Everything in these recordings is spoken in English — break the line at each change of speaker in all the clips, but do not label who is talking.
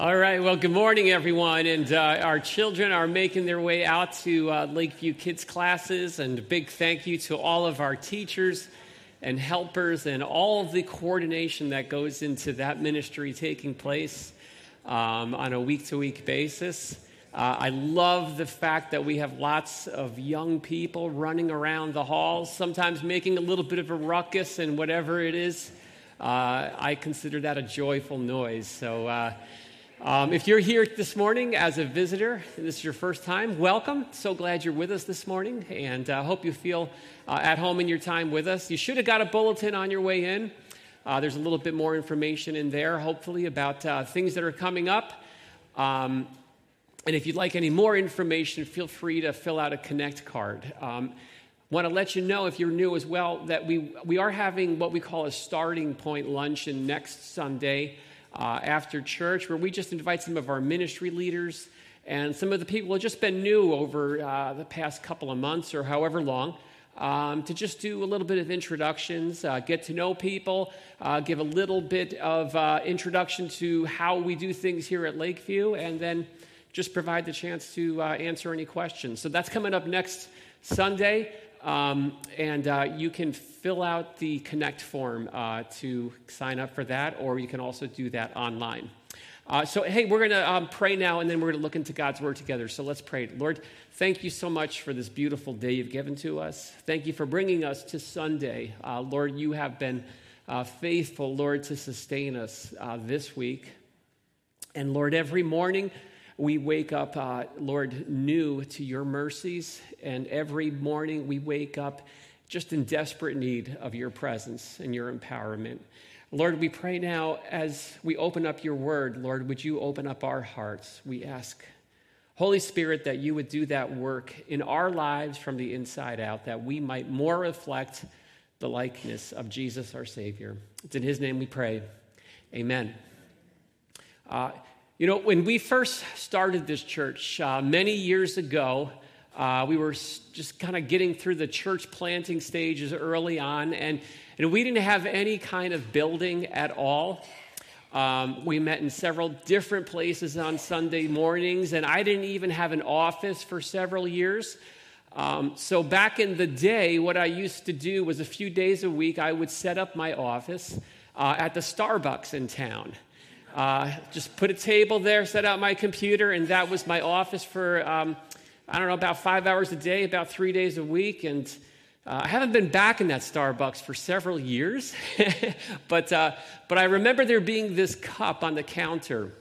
All right, well, good morning, everyone. And uh, our children are making their way out to uh, Lakeview Kids classes. And a big thank you to all of our teachers and helpers and all of the coordination that goes into that ministry taking place um, on a week to week basis. Uh, I love the fact that we have lots of young people running around the halls, sometimes making a little bit of a ruckus and whatever it is. Uh, I consider that a joyful noise. So, uh, um, if you're here this morning as a visitor, and this is your first time, welcome. So glad you're with us this morning, and I uh, hope you feel uh, at home in your time with us. You should have got a bulletin on your way in. Uh, there's a little bit more information in there, hopefully, about uh, things that are coming up. Um, and if you'd like any more information, feel free to fill out a Connect card. Um, Want to let you know, if you're new as well, that we, we are having what we call a starting point luncheon next Sunday uh, after church, where we just invite some of our ministry leaders and some of the people who have just been new over uh, the past couple of months or however long. Um, to just do a little bit of introductions, uh, get to know people, uh, give a little bit of uh, introduction to how we do things here at Lakeview, and then just provide the chance to uh, answer any questions. So that's coming up next Sunday. Um, and uh, you can fill out the Connect form uh, to sign up for that, or you can also do that online. Uh, so, hey, we're going to um, pray now, and then we're going to look into God's Word together. So let's pray. Lord, thank you so much for this beautiful day you've given to us. Thank you for bringing us to Sunday. Uh, Lord, you have been uh, faithful, Lord, to sustain us uh, this week. And Lord, every morning, we wake up, uh, Lord, new to your mercies. And every morning we wake up just in desperate need of your presence and your empowerment. Lord, we pray now as we open up your word, Lord, would you open up our hearts? We ask, Holy Spirit, that you would do that work in our lives from the inside out, that we might more reflect the likeness of Jesus, our Savior. It's in his name we pray. Amen. Uh, you know, when we first started this church uh, many years ago, uh, we were just kind of getting through the church planting stages early on, and, and we didn't have any kind of building at all. Um, we met in several different places on Sunday mornings, and I didn't even have an office for several years. Um, so, back in the day, what I used to do was a few days a week, I would set up my office uh, at the Starbucks in town. Uh, just put a table there, set out my computer, and that was my office for, um, I don't know, about five hours a day, about three days a week. And uh, I haven't been back in that Starbucks for several years, but, uh, but I remember there being this cup on the counter.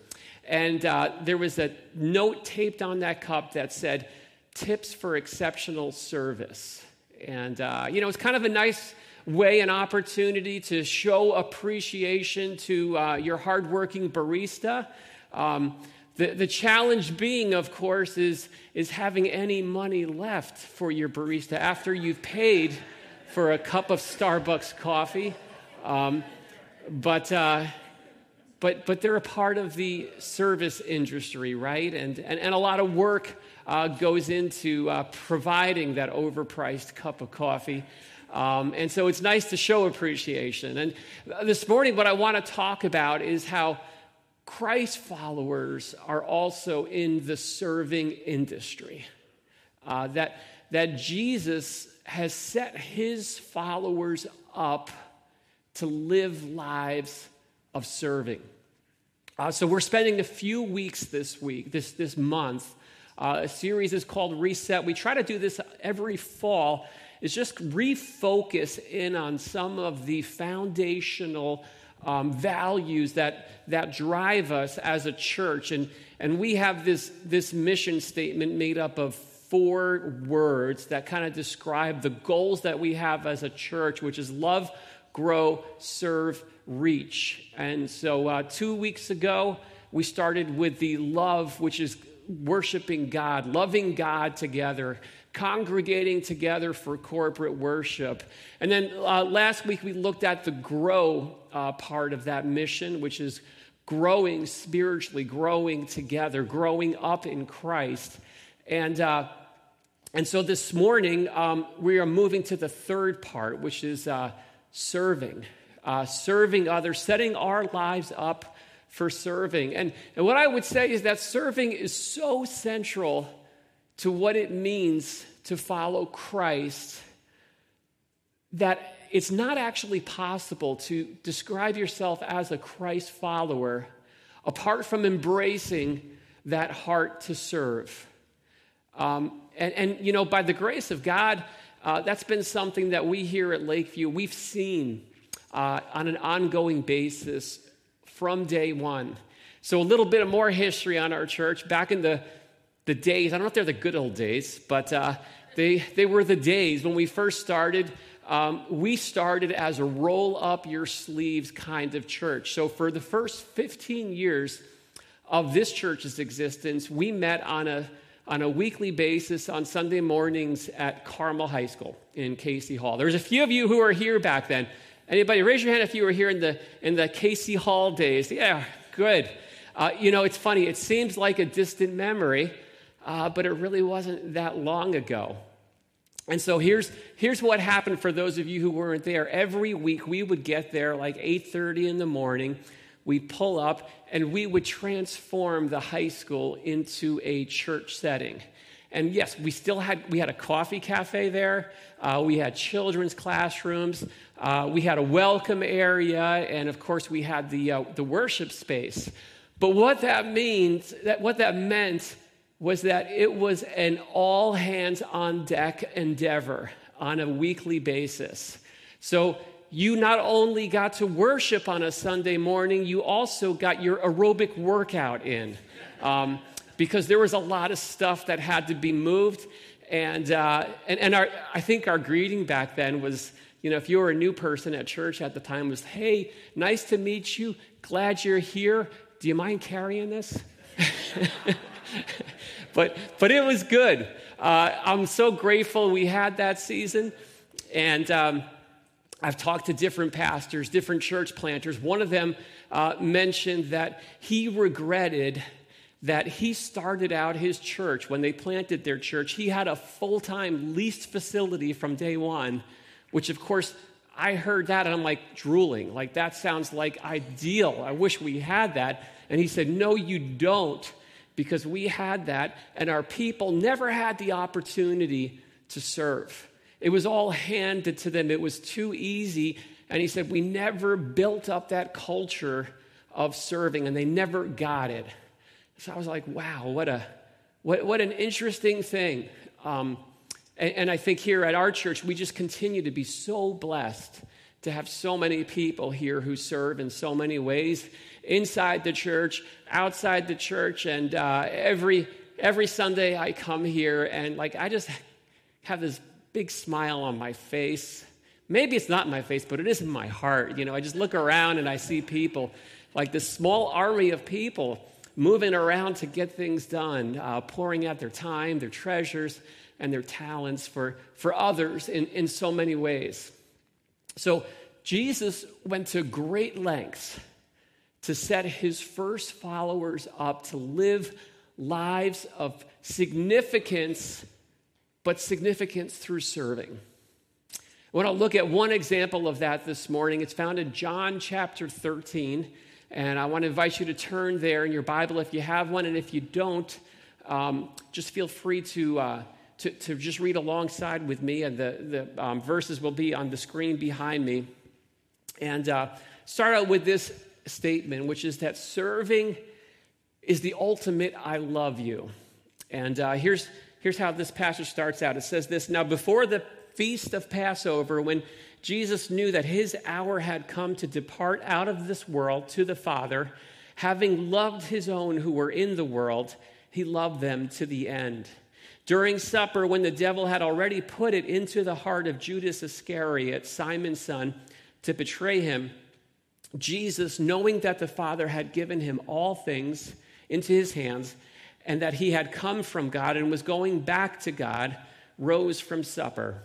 And uh, there was a note taped on that cup that said, Tips for exceptional service. And, uh, you know, it's kind of a nice way an opportunity to show appreciation to uh, your hardworking barista. Um, the, the challenge being, of course, is, is having any money left for your barista after you've paid for a cup of Starbucks coffee. Um, but, uh, but, but they're a part of the service industry, right? And, and, and a lot of work uh, goes into uh, providing that overpriced cup of coffee. Um, and so it's nice to show appreciation. And this morning, what I want to talk about is how Christ followers are also in the serving industry. Uh, that, that Jesus has set his followers up to live lives of serving. Uh, so we're spending a few weeks this week, this, this month. Uh, a series is called Reset. We try to do this every fall is just refocus in on some of the foundational um, values that, that drive us as a church. And, and we have this, this mission statement made up of four words that kind of describe the goals that we have as a church, which is love, grow, serve, reach. And so uh, two weeks ago, we started with the love, which is worshiping God, loving God together congregating together for corporate worship. And then uh, last week we looked at the grow uh, part of that mission, which is growing spiritually, growing together, growing up in Christ. And, uh, and so this morning um, we are moving to the third part, which is uh, serving. Uh, serving others, setting our lives up for serving. And, and what I would say is that serving is so central to what it means to follow Christ that it's not actually possible to describe yourself as a Christ follower apart from embracing that heart to serve. Um, and, and, you know, by the grace of God, uh, that's been something that we here at Lakeview, we've seen uh, on an ongoing basis from day one. So, a little bit of more history on our church. Back in the, the days, I don't know if they're the good old days, but uh, they, they were the days when we first started. Um, we started as a roll up your sleeves kind of church. So, for the first 15 years of this church's existence, we met on a on a weekly basis on Sunday mornings at Carmel High School in Casey Hall. There's a few of you who were here back then. Anybody, raise your hand if you were here in the, in the Casey Hall days. Yeah, good. Uh, you know, it's funny, it seems like a distant memory, uh, but it really wasn't that long ago. And so here's, here's what happened for those of you who weren't there. Every week we would get there like 8.30 in the morning. We'd pull up and we would transform the high school into a church setting. And yes, we still had, we had a coffee cafe there. Uh, we had children's classrooms. Uh, we had a welcome area. And of course, we had the, uh, the worship space. But what that means, that what that meant was that it was an all hands on deck endeavor on a weekly basis. So you not only got to worship on a Sunday morning, you also got your aerobic workout in. Um, because there was a lot of stuff that had to be moved. And, uh, and, and our, I think our greeting back then was, you know, if you were a new person at church at the time, was, hey, nice to meet you. Glad you're here. Do you mind carrying this? but, but it was good. Uh, I'm so grateful we had that season. And um, I've talked to different pastors, different church planters. One of them uh, mentioned that he regretted that he started out his church when they planted their church. He had a full time leased facility from day one, which, of course, I heard that and I'm like drooling. Like, that sounds like ideal. I wish we had that. And he said, No, you don't, because we had that, and our people never had the opportunity to serve. It was all handed to them, it was too easy. And he said, We never built up that culture of serving, and they never got it. So I was like, wow, what, a, what, what an interesting thing. Um, and, and I think here at our church, we just continue to be so blessed to have so many people here who serve in so many ways inside the church, outside the church, and uh, every every Sunday I come here and like I just have this big smile on my face. Maybe it's not my face, but it is in my heart. You know, I just look around and I see people like this small army of people moving around to get things done, uh, pouring out their time, their treasures, and their talents for, for others in, in so many ways. So Jesus went to great lengths to set his first followers up to live lives of significance, but significance through serving. I want to look at one example of that this morning. It's found in John chapter 13. And I want to invite you to turn there in your Bible if you have one. And if you don't, um, just feel free to, uh, to, to, just read alongside with me. And the, the um, verses will be on the screen behind me. And uh, start out with this statement, which is that serving is the ultimate I love you. And uh, here's, here's how this passage starts out it says this Now, before the feast of Passover, when Jesus knew that his hour had come to depart out of this world to the Father. Having loved his own who were in the world, he loved them to the end. During supper, when the devil had already put it into the heart of Judas Iscariot, Simon's son, to betray him, Jesus, knowing that the Father had given him all things into his hands, and that he had come from God and was going back to God, rose from supper.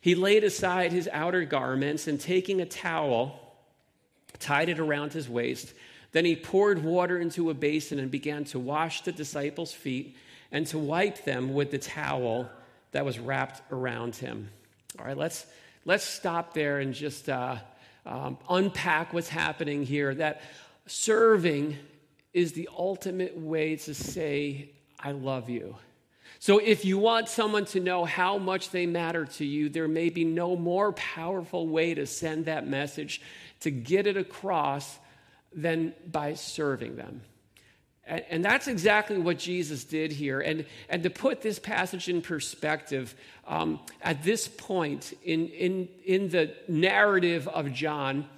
He laid aside his outer garments and taking a towel, tied it around his waist. Then he poured water into a basin and began to wash the disciples' feet and to wipe them with the towel that was wrapped around him. All right, let's, let's stop there and just uh, um, unpack what's happening here. That serving is the ultimate way to say, I love you. So, if you want someone to know how much they matter to you, there may be no more powerful way to send that message, to get it across, than by serving them. And, that's exactly what Jesus did here. And, and to put this passage in perspective, um, at this point in, in, in the narrative of John,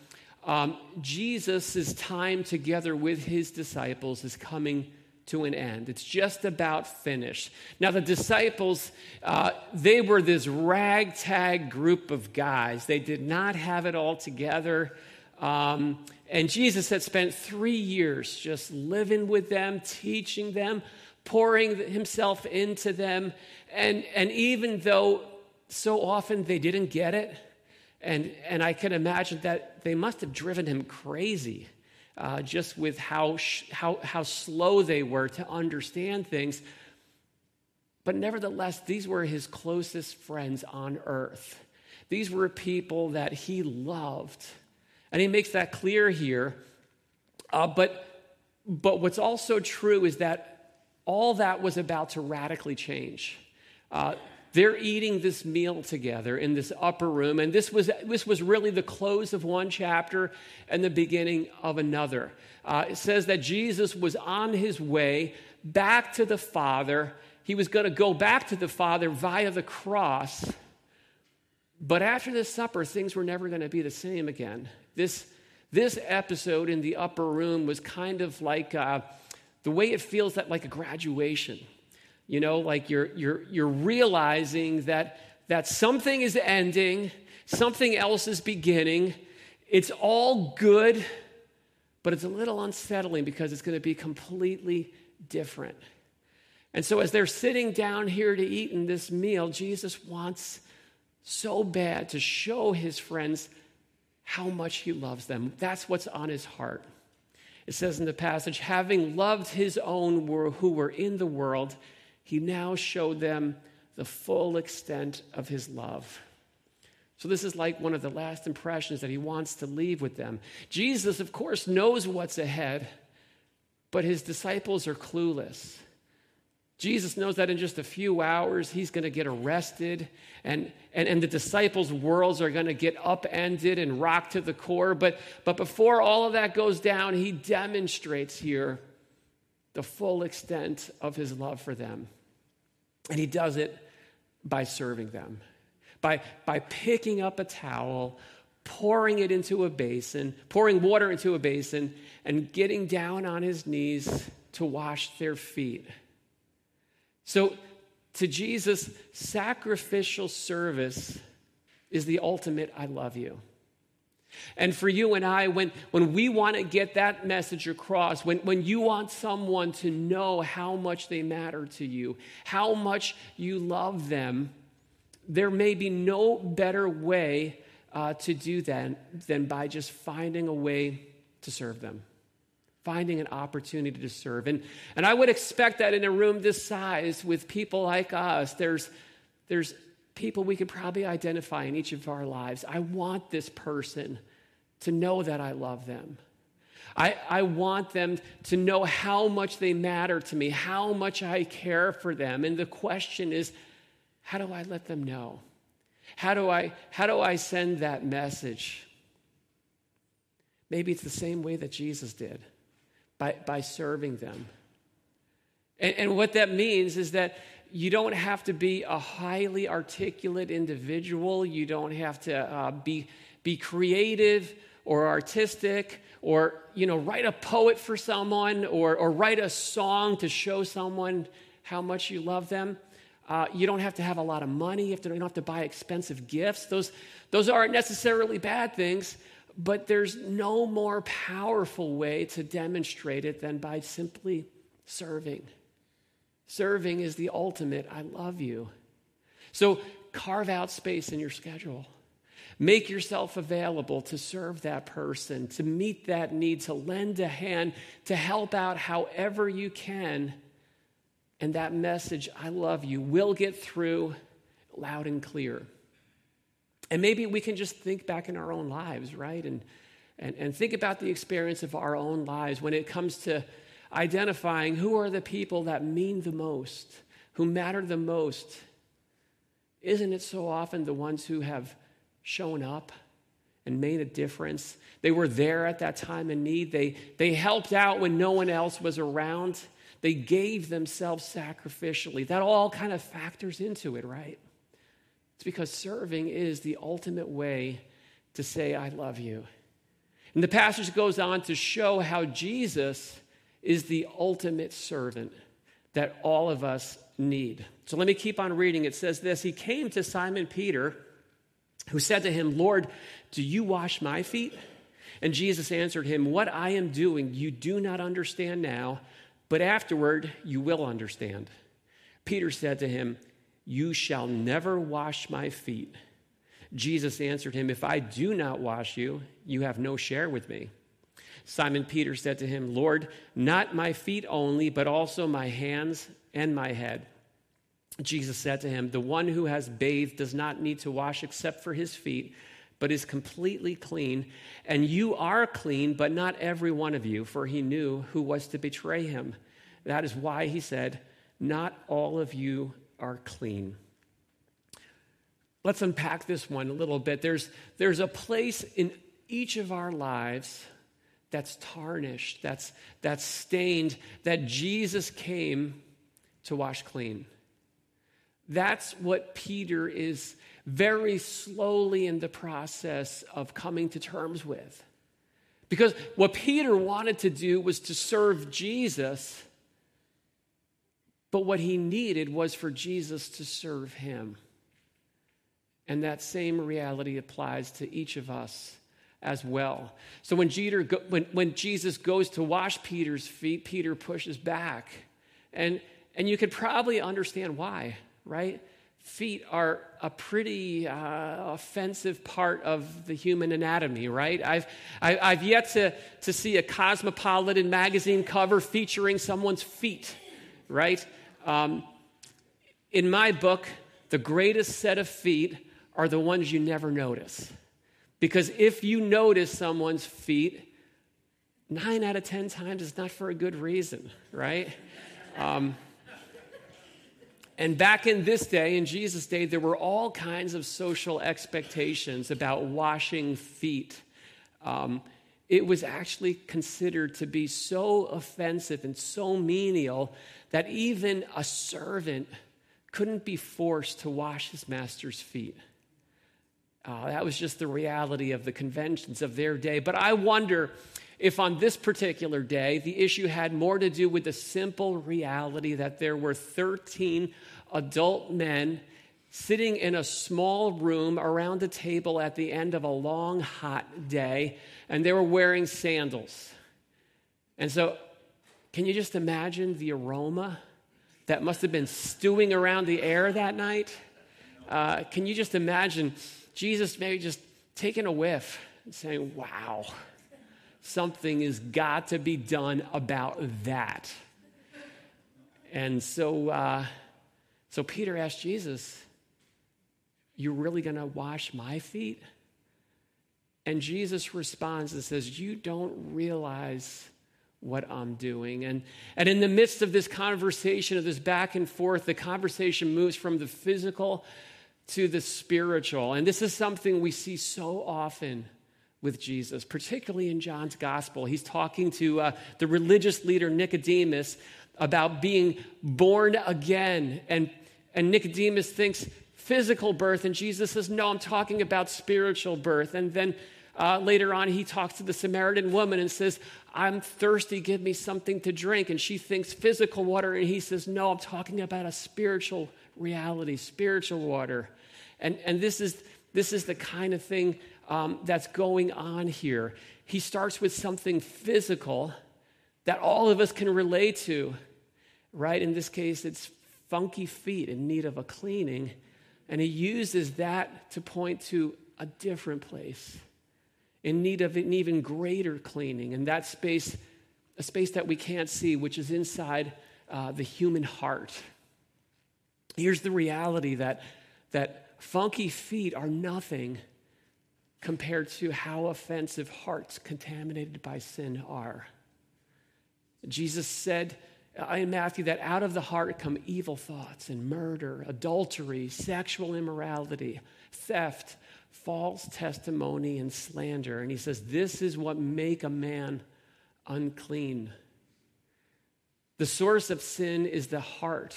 um, Jesus' time together with his disciples is coming to an end. It's just about finished. Now, the disciples, uh, they were this ragtag group of guys. They did not have it all together. Um, and Jesus had spent three years just living with them, teaching them, pouring himself into them. And, and even though so often they didn't get it, and, and I can imagine that they must have driven him crazy uh, just with how, sh- how, how slow they were to understand things. But nevertheless, these were his closest friends on earth. These were people that he loved. And he makes that clear here. Uh, but, but what's also true is that all that was about to radically change. Uh, they're eating this meal together in this upper room, and this was, this was really the close of one chapter and the beginning of another. Uh, it says that Jesus was on his way back to the Father. He was going to go back to the Father via the cross. But after this supper, things were never going to be the same again. This, this episode in the upper room was kind of like uh, the way it feels that like a graduation. You know, like you're, you're, you're realizing that, that something is ending, something else is beginning. It's all good, but it's a little unsettling because it's going to be completely different. And so, as they're sitting down here to eat in this meal, Jesus wants so bad to show his friends how much he loves them. That's what's on his heart. It says in the passage, having loved his own who were in the world, he now showed them the full extent of his love. So, this is like one of the last impressions that he wants to leave with them. Jesus, of course, knows what's ahead, but his disciples are clueless. Jesus knows that in just a few hours he's going to get arrested and, and, and the disciples' worlds are going to get upended and rocked to the core. But, but before all of that goes down, he demonstrates here the full extent of his love for them. And he does it by serving them, by, by picking up a towel, pouring it into a basin, pouring water into a basin, and getting down on his knees to wash their feet. So, to Jesus, sacrificial service is the ultimate I love you. And for you and I, when, when we want to get that message across, when, when you want someone to know how much they matter to you, how much you love them, there may be no better way uh, to do that than by just finding a way to serve them finding an opportunity to serve. And, and I would expect that in a room this size with people like us, there's, there's people we could probably identify in each of our lives. I want this person to know that I love them. I, I want them to know how much they matter to me, how much I care for them. And the question is, how do I let them know? How do I, how do I send that message? Maybe it's the same way that Jesus did by, by serving them. And, and what that means is that you don't have to be a highly articulate individual, you don't have to uh, be, be creative or artistic or you know write a poet for someone or, or write a song to show someone how much you love them. Uh, you don't have to have a lot of money. You, have to, you don't have to buy expensive gifts. Those, those aren't necessarily bad things but there's no more powerful way to demonstrate it than by simply serving. Serving is the ultimate I love you. So carve out space in your schedule. Make yourself available to serve that person, to meet that need, to lend a hand, to help out however you can. And that message, I love you, will get through loud and clear. And maybe we can just think back in our own lives, right? And, And, and think about the experience of our own lives when it comes to identifying who are the people that mean the most, who matter the most. Isn't it so often the ones who have shown up and made a difference? They were there at that time in need. They, they helped out when no one else was around. They gave themselves sacrificially. That all kind of factors into it, right? It's because serving is the ultimate way to say, I love you. And the passage goes on to show how Jesus is the ultimate servant that all of us need. So let me keep on reading. It says this He came to Simon Peter, who said to him, Lord, do you wash my feet? And Jesus answered him, What I am doing you do not understand now, but afterward you will understand. Peter said to him, You shall never wash my feet. Jesus answered him, If I do not wash you, you have no share with me. Simon Peter said to him, Lord, not my feet only, but also my hands and my head. Jesus said to him, The one who has bathed does not need to wash except for his feet, but is completely clean. And you are clean, but not every one of you, for he knew who was to betray him. That is why he said, Not all of you are clean. Let's unpack this one a little bit. There's, there's a place in each of our lives that's tarnished, that's, that's stained, that Jesus came to wash clean. That's what Peter is very slowly in the process of coming to terms with. Because what Peter wanted to do was to serve Jesus, but what he needed was for Jesus to serve him. And that same reality applies to each of us as well. So when, Jeter, when, when Jesus goes to wash Peter's feet, Peter pushes back. And, and you could probably understand why, right? Feet are a pretty uh, offensive part of the human anatomy, right? I've, I, have i have yet to, to see a Cosmopolitan magazine cover featuring someone's feet, right? Um, in my book, the greatest set of feet are the ones you never notice. Because if you notice someone's feet, nine out of 10 times it's not for a good reason, right? Um, and back in this day, in Jesus' day, there were all kinds of social expectations about washing feet. Um, it was actually considered to be so offensive and so menial that even a servant couldn't be forced to wash his master's feet. Uh, that was just the reality of the conventions of their day. But I wonder if on this particular day, the issue had more to do with the simple reality that there were 13 adult men sitting in a small room around a table at the end of a long, hot day, and they were wearing sandals. And so, can you just imagine the aroma that must have been stewing around the air that night? Uh, can you just imagine? Jesus maybe just taking a whiff and saying, wow, something has got to be done about that. And so, uh, so Peter asked Jesus, You really going to wash my feet? And Jesus responds and says, You don't realize what I'm doing. And, and in the midst of this conversation, of this back and forth, the conversation moves from the physical to the spiritual. And this is something we see so often with Jesus, particularly in John's gospel. He's talking to uh, the religious leader Nicodemus about being born again. And, and Nicodemus thinks physical birth, and Jesus says, No, I'm talking about spiritual birth. And then uh, later on, he talks to the Samaritan woman and says, I'm thirsty, give me something to drink. And she thinks physical water, and he says, No, I'm talking about a spiritual reality, spiritual water. And, and this, is, this is the kind of thing um, that's going on here. He starts with something physical that all of us can relate to, right? In this case, it's funky feet in need of a cleaning. And he uses that to point to a different place in need of an even greater cleaning. And that space, a space that we can't see, which is inside uh, the human heart. Here's the reality that, that funky feet are nothing compared to how offensive hearts contaminated by sin are. Jesus said in Matthew that out of the heart come evil thoughts and murder, adultery, sexual immorality, theft, false testimony, and slander. And he says, This is what make a man unclean. The source of sin is the heart.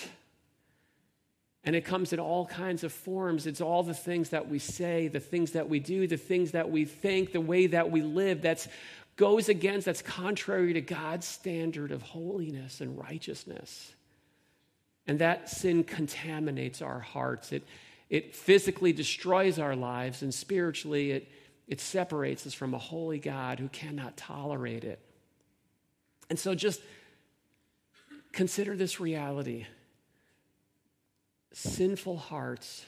And it comes in all kinds of forms. It's all the things that we say, the things that we do, the things that we think, the way that we live that's goes against, that's contrary to God's standard of holiness and righteousness. And that sin contaminates our hearts. It, it physically destroys our lives, and spiritually, it, it separates us from a holy God who cannot tolerate it. And so just consider this reality sinful hearts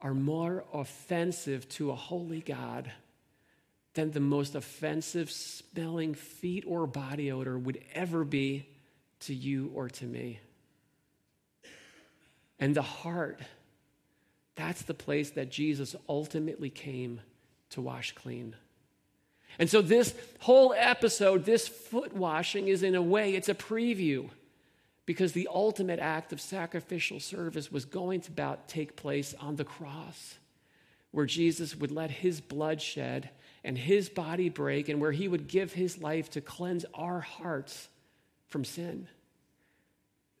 are more offensive to a holy God than the most offensive smelling feet or body odor would ever be to you or to me. And the heart, that's the place that Jesus ultimately came to wash clean. And so, this whole episode, this foot washing, is in a way, it's a preview because the ultimate act of sacrificial service was going to about take place on the cross, where Jesus would let his blood shed and his body break, and where he would give his life to cleanse our hearts from sin.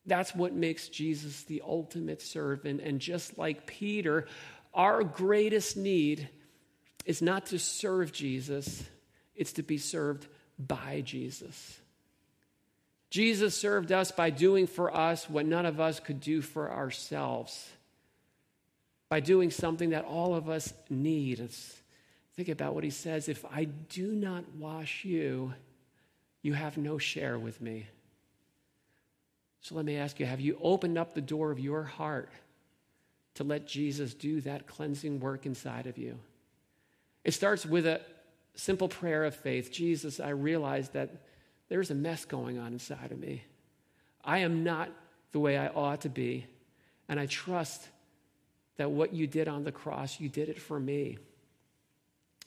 That's what makes Jesus the ultimate servant. And just like Peter, our greatest need is not to serve Jesus, it's to be served by Jesus. Jesus served us by doing for us what none of us could do for ourselves, by doing something that all of us need. It's Think about what he says if I do not wash you, you have no share with me. So let me ask you have you opened up the door of your heart to let Jesus do that cleansing work inside of you? It starts with a simple prayer of faith Jesus, I realize that there's a mess going on inside of me. I am not the way I ought to be, and I trust that what you did on the cross, you did it for me.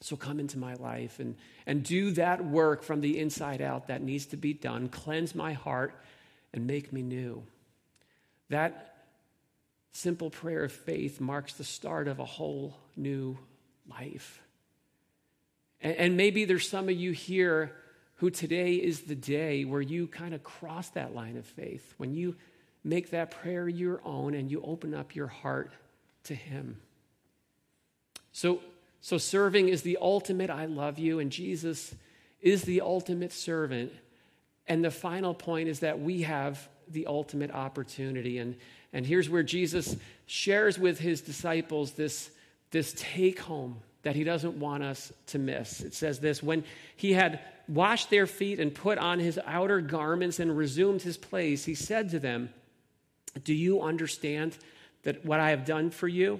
So come into my life and, and do that work from the inside out that needs to be done. Cleanse my heart and make me new. That simple prayer of faith marks the start of a whole new life. And, and maybe there's some of you here who today is the day where you kind of cross that line of faith, when you make that prayer your own and you open up your heart to Him. So, so, serving is the ultimate I love you, and Jesus is the ultimate servant. And the final point is that we have the ultimate opportunity. And, and here's where Jesus shares with his disciples this, this take home that he doesn't want us to miss. It says this When he had washed their feet and put on his outer garments and resumed his place, he said to them, Do you understand that what I have done for you?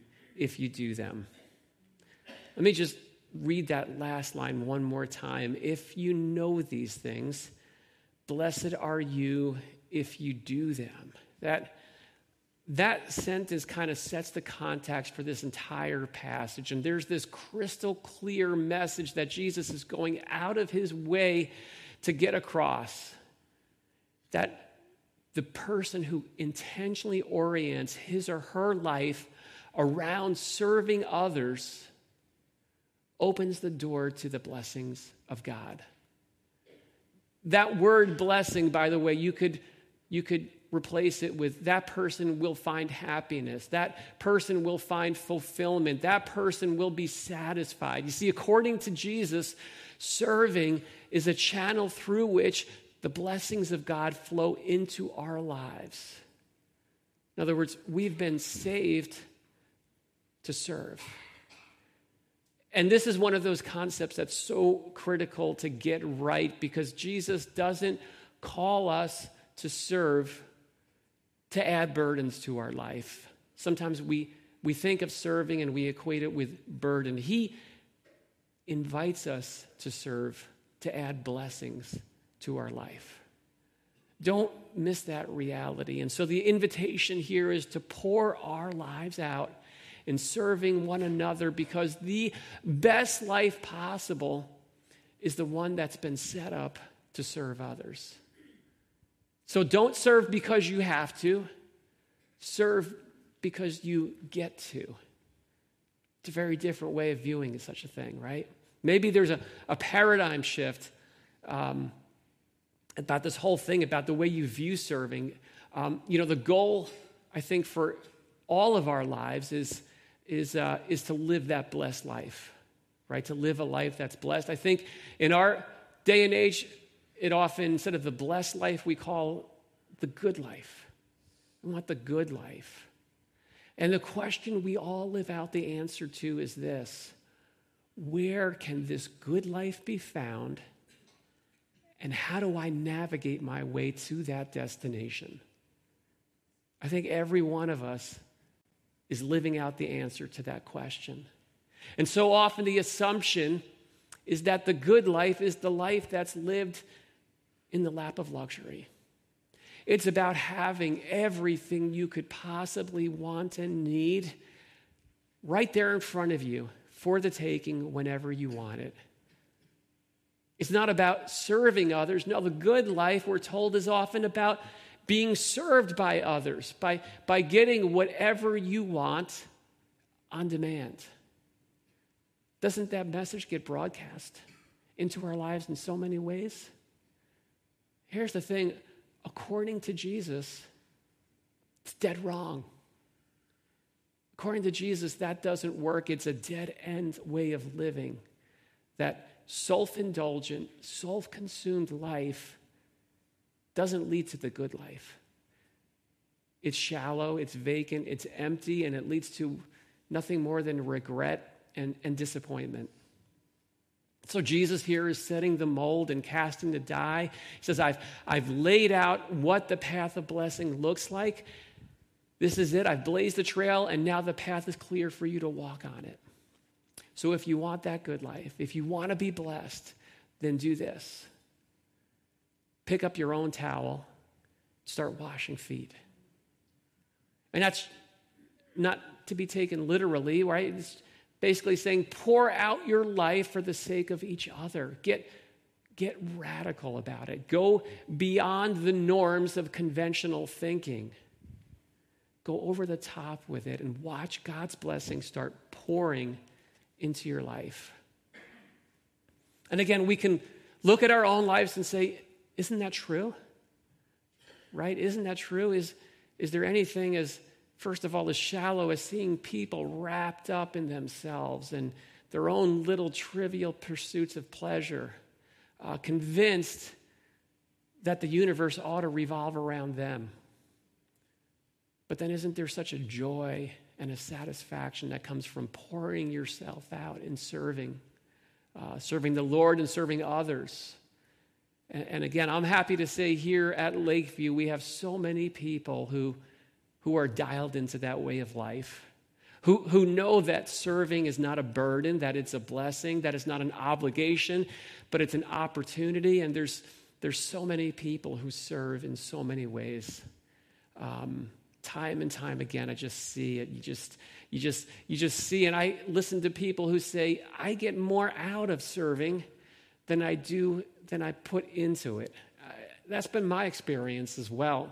if you do them. Let me just read that last line one more time. If you know these things, blessed are you if you do them. That, that sentence kind of sets the context for this entire passage. And there's this crystal clear message that Jesus is going out of his way to get across. That the person who intentionally orients his or her life around serving others opens the door to the blessings of God. That word blessing, by the way, you could, you could replace it with that person will find happiness. That person will find fulfillment. That person will be satisfied. You see, according to Jesus, serving is a channel through which the blessings of God flow into our lives. In other words, we've been saved to serve. And this is one of those concepts that's so critical to get right because Jesus doesn't call us to serve to add burdens to our life. Sometimes we, we think of serving and we equate it with burden. He invites us to serve to add blessings to our life. Don't miss that reality. And so the invitation here is to pour our lives out in serving one another because the best life possible is the one that's been set up to serve others. So don't serve because you have to, serve because you get to. It's a very different way of viewing such a thing, right? Maybe there's a, a paradigm shift um, about this whole thing, about the way you view serving. Um, you know, the goal, I think, for all of our lives is, is, uh, is to live that blessed life, right? To live a life that's blessed. I think in our day and age, it often, instead of the blessed life, we call the good life. We want the good life. And the question we all live out the answer to is this Where can this good life be found? And how do I navigate my way to that destination? I think every one of us is living out the answer to that question. And so often the assumption is that the good life is the life that's lived in the lap of luxury. It's about having everything you could possibly want and need right there in front of you for the taking whenever you want it. It's not about serving others. No, the good life, we're told, is often about being served by others, by, by getting whatever you want on demand. Doesn't that message get broadcast into our lives in so many ways? Here's the thing according to Jesus, it's dead wrong. According to Jesus, that doesn't work. It's a dead end way of living. That self indulgent, self consumed life doesn't lead to the good life. It's shallow, it's vacant, it's empty, and it leads to nothing more than regret and, and disappointment. So Jesus here is setting the mold and casting the die. He says, I've, I've laid out what the path of blessing looks like. This is it. I've blazed the trail, and now the path is clear for you to walk on it. So if you want that good life, if you want to be blessed, then do this. Pick up your own towel, start washing feet. And that's not to be taken literally, right? It's basically saying pour out your life for the sake of each other. Get, get radical about it. Go beyond the norms of conventional thinking. Go over the top with it and watch God's blessings start pouring into your life. And again, we can look at our own lives and say, isn't that true? Right? Isn't that true? Is, is there anything as, first of all, as shallow as seeing people wrapped up in themselves and their own little trivial pursuits of pleasure, uh, convinced that the universe ought to revolve around them? But then, isn't there such a joy and a satisfaction that comes from pouring yourself out and serving, uh, serving the Lord and serving others. And, again, I'm happy to say here at Lakeview, we have so many people who, who are dialed into that way of life. Who, who know that serving is not a burden, that it's a blessing, that it's not an obligation, but it's an opportunity. And there's, there's so many people who serve in so many ways. Um, time and time again i just see it you just you just you just see and i listen to people who say i get more out of serving than i do than i put into it uh, that's been my experience as well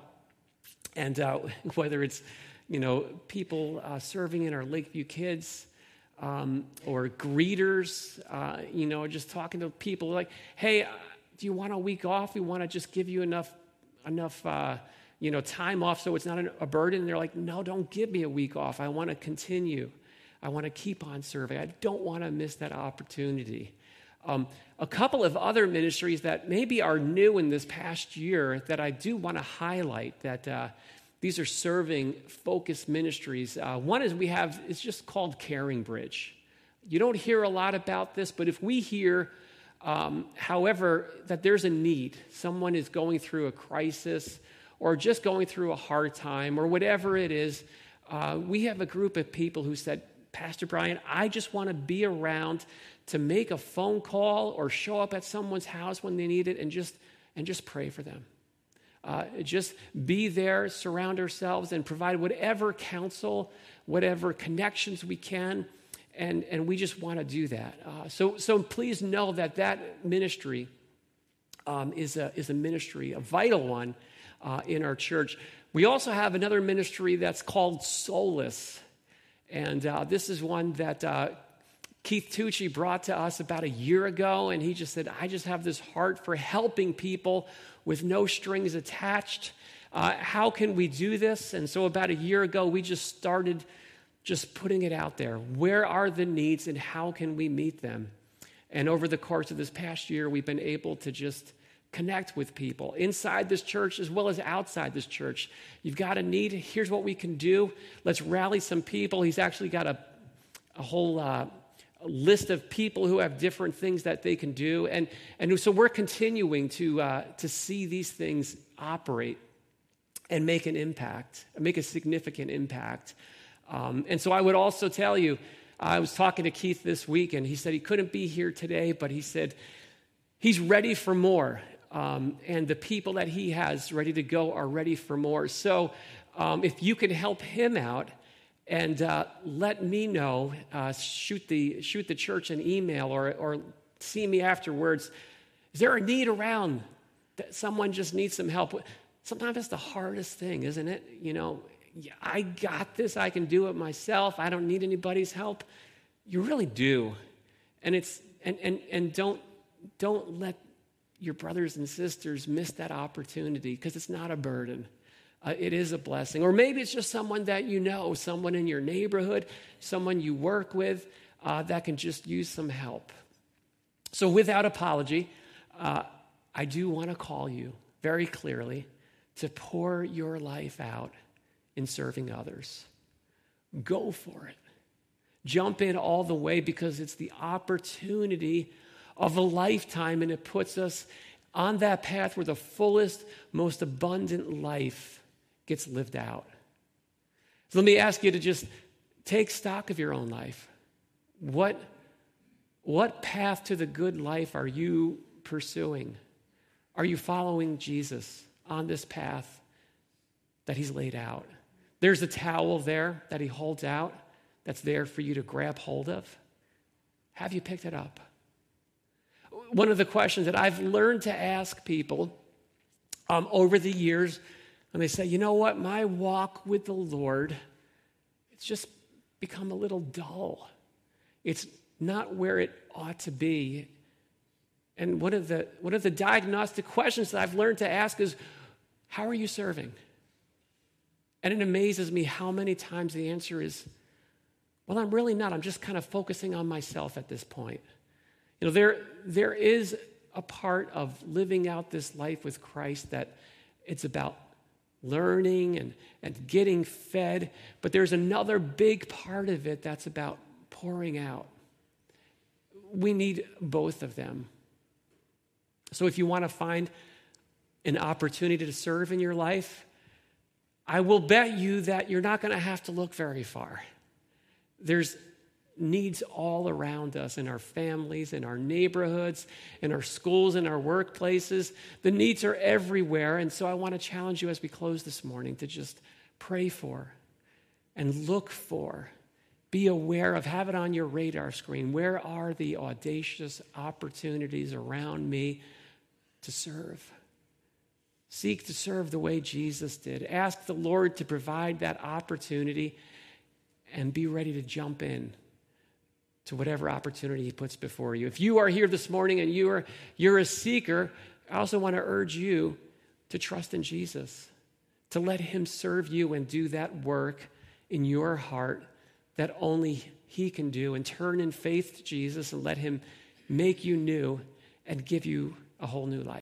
and uh, whether it's you know people uh, serving in our lakeview kids um, or greeters uh, you know just talking to people like hey uh, do you want a week off we want to just give you enough enough uh, you know, time off so it's not a burden. And they're like, no, don't give me a week off. I want to continue. I want to keep on serving. I don't want to miss that opportunity. Um, a couple of other ministries that maybe are new in this past year that I do want to highlight that uh, these are serving focused ministries. Uh, one is we have, it's just called Caring Bridge. You don't hear a lot about this, but if we hear, um, however, that there's a need, someone is going through a crisis or just going through a hard time or whatever it is, uh, we have a group of people who said, Pastor Brian, I just want to be around to make a phone call or show up at someone's house when they need it and just, and just pray for them. Uh, just be there, surround ourselves, and provide whatever counsel, whatever connections we can. And, and we just want to do that. Uh, so, so please know that that ministry um, is, a, is a ministry, a vital one uh, in our church. We also have another ministry that's called Solace. And uh, this is one that uh, Keith Tucci brought to us about a year ago. And he just said, I just have this heart for helping people with no strings attached. Uh, how can we do this? And so, about a year ago, we just started just putting it out there. Where are the needs and how can we meet them? And over the course of this past year, we've been able to just connect with people inside this church as well as outside this church. You've got a need. Here's what we can do. Let's rally some people. He's actually got a, a whole uh, list of people who have different things that they can do. And, and so we're continuing to, uh, to see these things operate and make an impact, make a significant impact. Um, and so I would also tell you, I was talking to Keith this week, and he said he couldn't be here today, but he said he's ready for more um, and the people that he has ready to go are ready for more. So um, if you can help him out and uh, let me know, uh, shoot, the, shoot the church an email or, or see me afterwards. Is there a need around that someone just needs some help? Sometimes it's the hardest thing, isn't it? You know, I got this, I can do it myself, I don't need anybody's help. You really do. And it's and and and don't don't let your brothers and sisters miss that opportunity because it's not a burden. Uh, it is a blessing. Or maybe it's just someone that you know, someone in your neighborhood, someone you work with uh, that can just use some help. So, without apology, uh, I do want to call you very clearly to pour your life out in serving others. Go for it. Jump in all the way because it's the opportunity of a lifetime, and it puts us on that path where the fullest, most abundant life gets lived out. So let me ask you to just take stock of your own life. What, what path to the good life are you pursuing? Are you following Jesus on this path that he's laid out? There's a towel there that he holds out that's there for you to grab hold of. Have you picked it up? One of the questions that I've learned to ask people um, over the years, and they say, you know what, my walk with the Lord, it's just become a little dull. It's not where it ought to be. And one of the, one of the diagnostic questions that I've learned to ask is, how are you serving? And it amazes me how many times the answer is, well, I'm really not. I'm just kind of focusing on myself at this point. You know, there, there is a part of living out this life with Christ that it's about learning and, and getting fed, but there's another big part of it that's about pouring out. We need both of them. So if you want to find an opportunity to serve in your life, I will bet you that you're not going to have to look very far. There's needs all around us in our families, in our neighborhoods, in our schools, in our workplaces. The needs are everywhere. And so I want to challenge you as we close this morning to just pray for and look for, be aware of, have it on your radar screen. Where are the audacious opportunities around me to serve? Seek to serve the way Jesus did. Ask the Lord to provide that opportunity and be ready to jump in to whatever opportunity He puts before you. If you are here this morning and you are, you're a seeker, I also want to urge you to trust in Jesus, to let Him serve you and do that work in your heart that only He can do, and turn in faith to Jesus and let Him make you new and give you a whole new life.